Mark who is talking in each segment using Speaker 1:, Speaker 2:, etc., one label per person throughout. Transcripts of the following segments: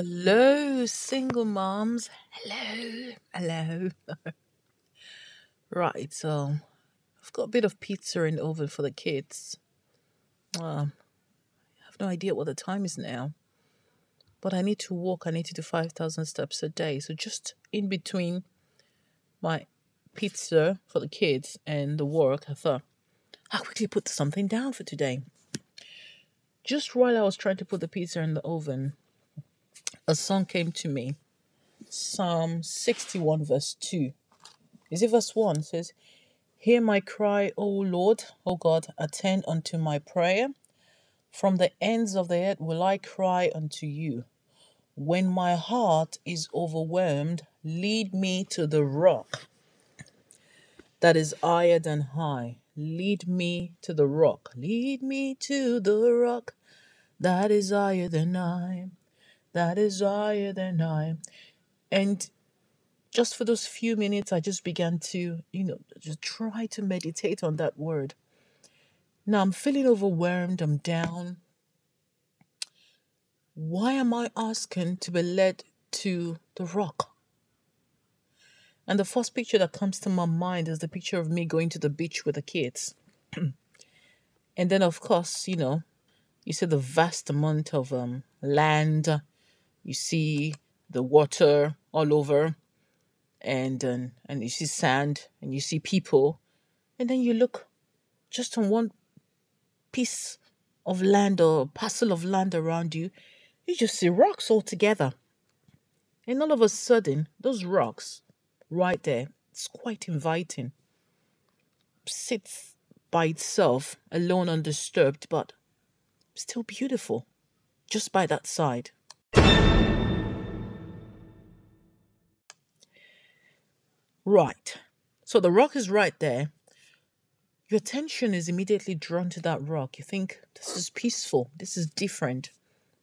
Speaker 1: Hello, single moms. Hello, hello. Right, so I've got a bit of pizza in the oven for the kids. Um, I have no idea what the time is now, but I need to walk. I need to do 5,000 steps a day. So just in between my pizza for the kids and the work, I thought I'll quickly put something down for today. Just while I was trying to put the pizza in the oven, a song came to me. Psalm 61, verse 2. Is it verse 1? It says, Hear my cry, O Lord, O God, attend unto my prayer. From the ends of the earth will I cry unto you. When my heart is overwhelmed, lead me to the rock that is higher than high. Lead me to the rock. Lead me to the rock that is higher than I. That is higher than I. And just for those few minutes, I just began to, you know, just try to meditate on that word. Now I'm feeling overwhelmed. I'm down. Why am I asking to be led to the rock? And the first picture that comes to my mind is the picture of me going to the beach with the kids. And then, of course, you know, you see the vast amount of um, land, you see the water all over, and um, and you see sand, and you see people, and then you look just on one piece of land or parcel of land around you, you just see rocks all together. And all of a sudden, those rocks right there, it's quite inviting. Sits by itself, alone, undisturbed, but still beautiful, just by that side. Right. So the rock is right there. Your attention is immediately drawn to that rock. You think, this is peaceful. This is different.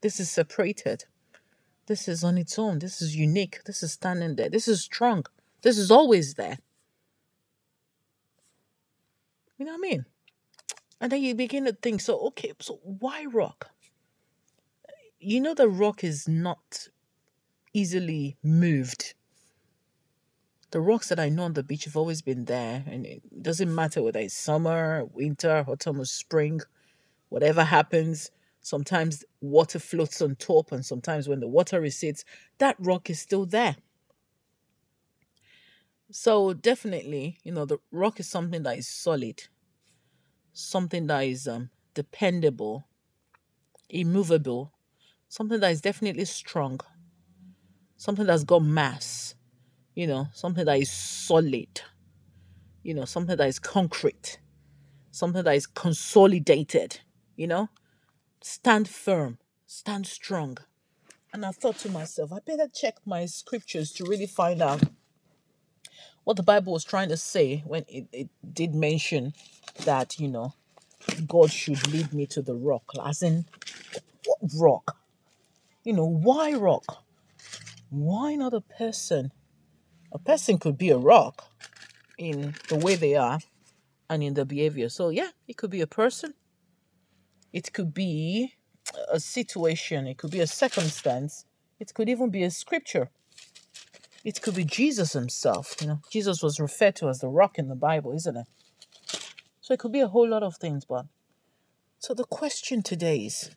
Speaker 1: This is separated. This is on its own. This is unique. This is standing there. This is strong. This is always there. You know what I mean? And then you begin to think, so, okay, so why rock? You know, the rock is not easily moved. The rocks that I know on the beach have always been there, and it doesn't matter whether it's summer, winter, autumn, or spring, whatever happens. Sometimes water floats on top, and sometimes when the water recedes, that rock is still there. So, definitely, you know, the rock is something that is solid, something that is um, dependable, immovable, something that is definitely strong, something that's got mass, you know, something that is solid, you know, something that is concrete, something that is consolidated, you know, stand firm, stand strong. And I thought to myself, I better check my scriptures to really find out what the Bible was trying to say when it, it did mention that, you know, God should lead me to the rock. As in, what rock? You know, why rock? Why not a person? A person could be a rock in the way they are and in their behavior. So, yeah, it could be a person, it could be a situation, it could be a circumstance, it could even be a scripture. It could be Jesus himself. You know, Jesus was referred to as the rock in the Bible, isn't it? So it could be a whole lot of things, but so the question today is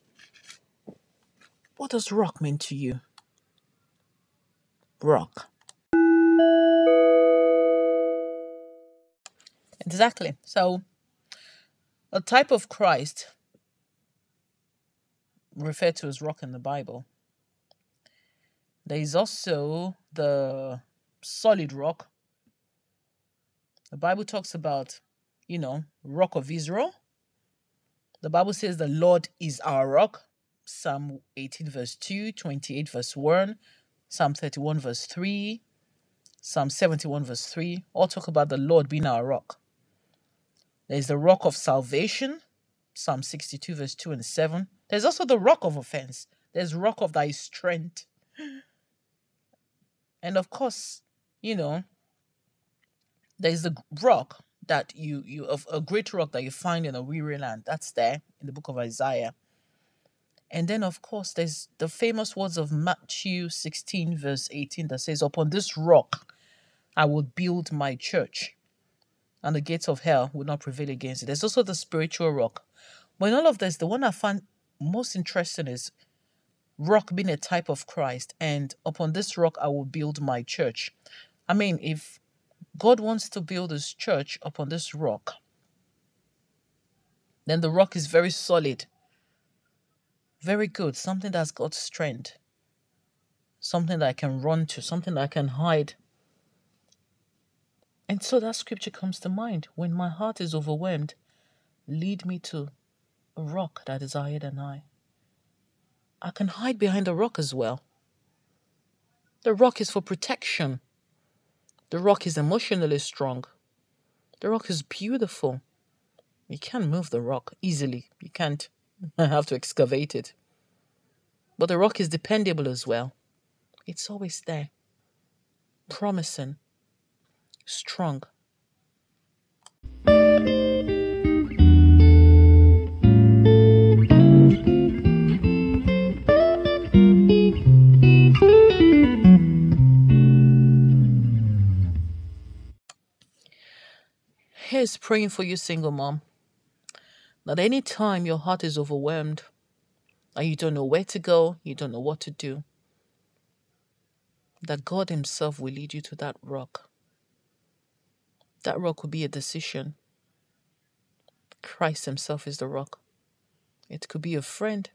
Speaker 1: what does rock mean to you? Rock. Exactly. So a type of Christ referred to as rock in the Bible. There is also the solid rock. The Bible talks about, you know, rock of Israel. The Bible says the Lord is our rock. Psalm 18, verse 2, 28, verse 1, Psalm 31, verse 3, Psalm 71, verse 3, all talk about the Lord being our rock. There's the rock of salvation, Psalm 62, verse 2 and 7. There's also the rock of offense. There's rock of thy strength. And of course, you know, there's the rock that you you of a great rock that you find in a weary land. That's there in the book of Isaiah. And then, of course, there's the famous words of Matthew 16, verse 18, that says, Upon this rock I will build my church, and the gates of hell will not prevail against it. There's also the spiritual rock. But in all of this, the one I find most interesting is rock being a type of Christ, and upon this rock I will build my church. I mean, if God wants to build his church upon this rock, then the rock is very solid, very good, something that's got strength, something that I can run to, something that I can hide. And so that scripture comes to mind. When my heart is overwhelmed, lead me to a rock that is higher than I. I can hide behind the rock as well. The rock is for protection. The rock is emotionally strong. The rock is beautiful. You can't move the rock easily. You can't have to excavate it. But the rock is dependable as well. It's always there, promising, strong. Here's praying for you, single mom. That any time your heart is overwhelmed and you don't know where to go, you don't know what to do, that God Himself will lead you to that rock. That rock will be a decision. Christ Himself is the rock. It could be a friend.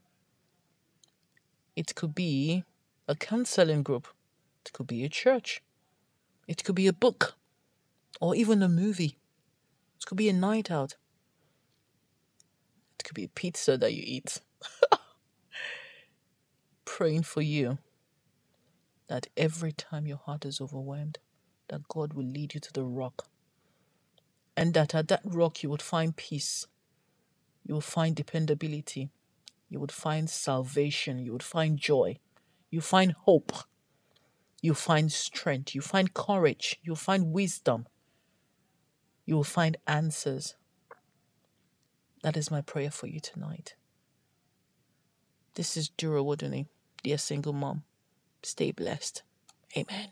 Speaker 1: It could be a counseling group. It could be a church. It could be a book or even a movie. It could be a night out. It could be a pizza that you eat. Praying for you that every time your heart is overwhelmed, that God will lead you to the rock. And that at that rock you would find peace. You would find dependability. You would find salvation. You would find joy. You find hope. You find strength. You find courage. You find wisdom. You will find answers. That is my prayer for you tonight. This is Duro Owodunni, dear single mom. Stay blessed. Amen.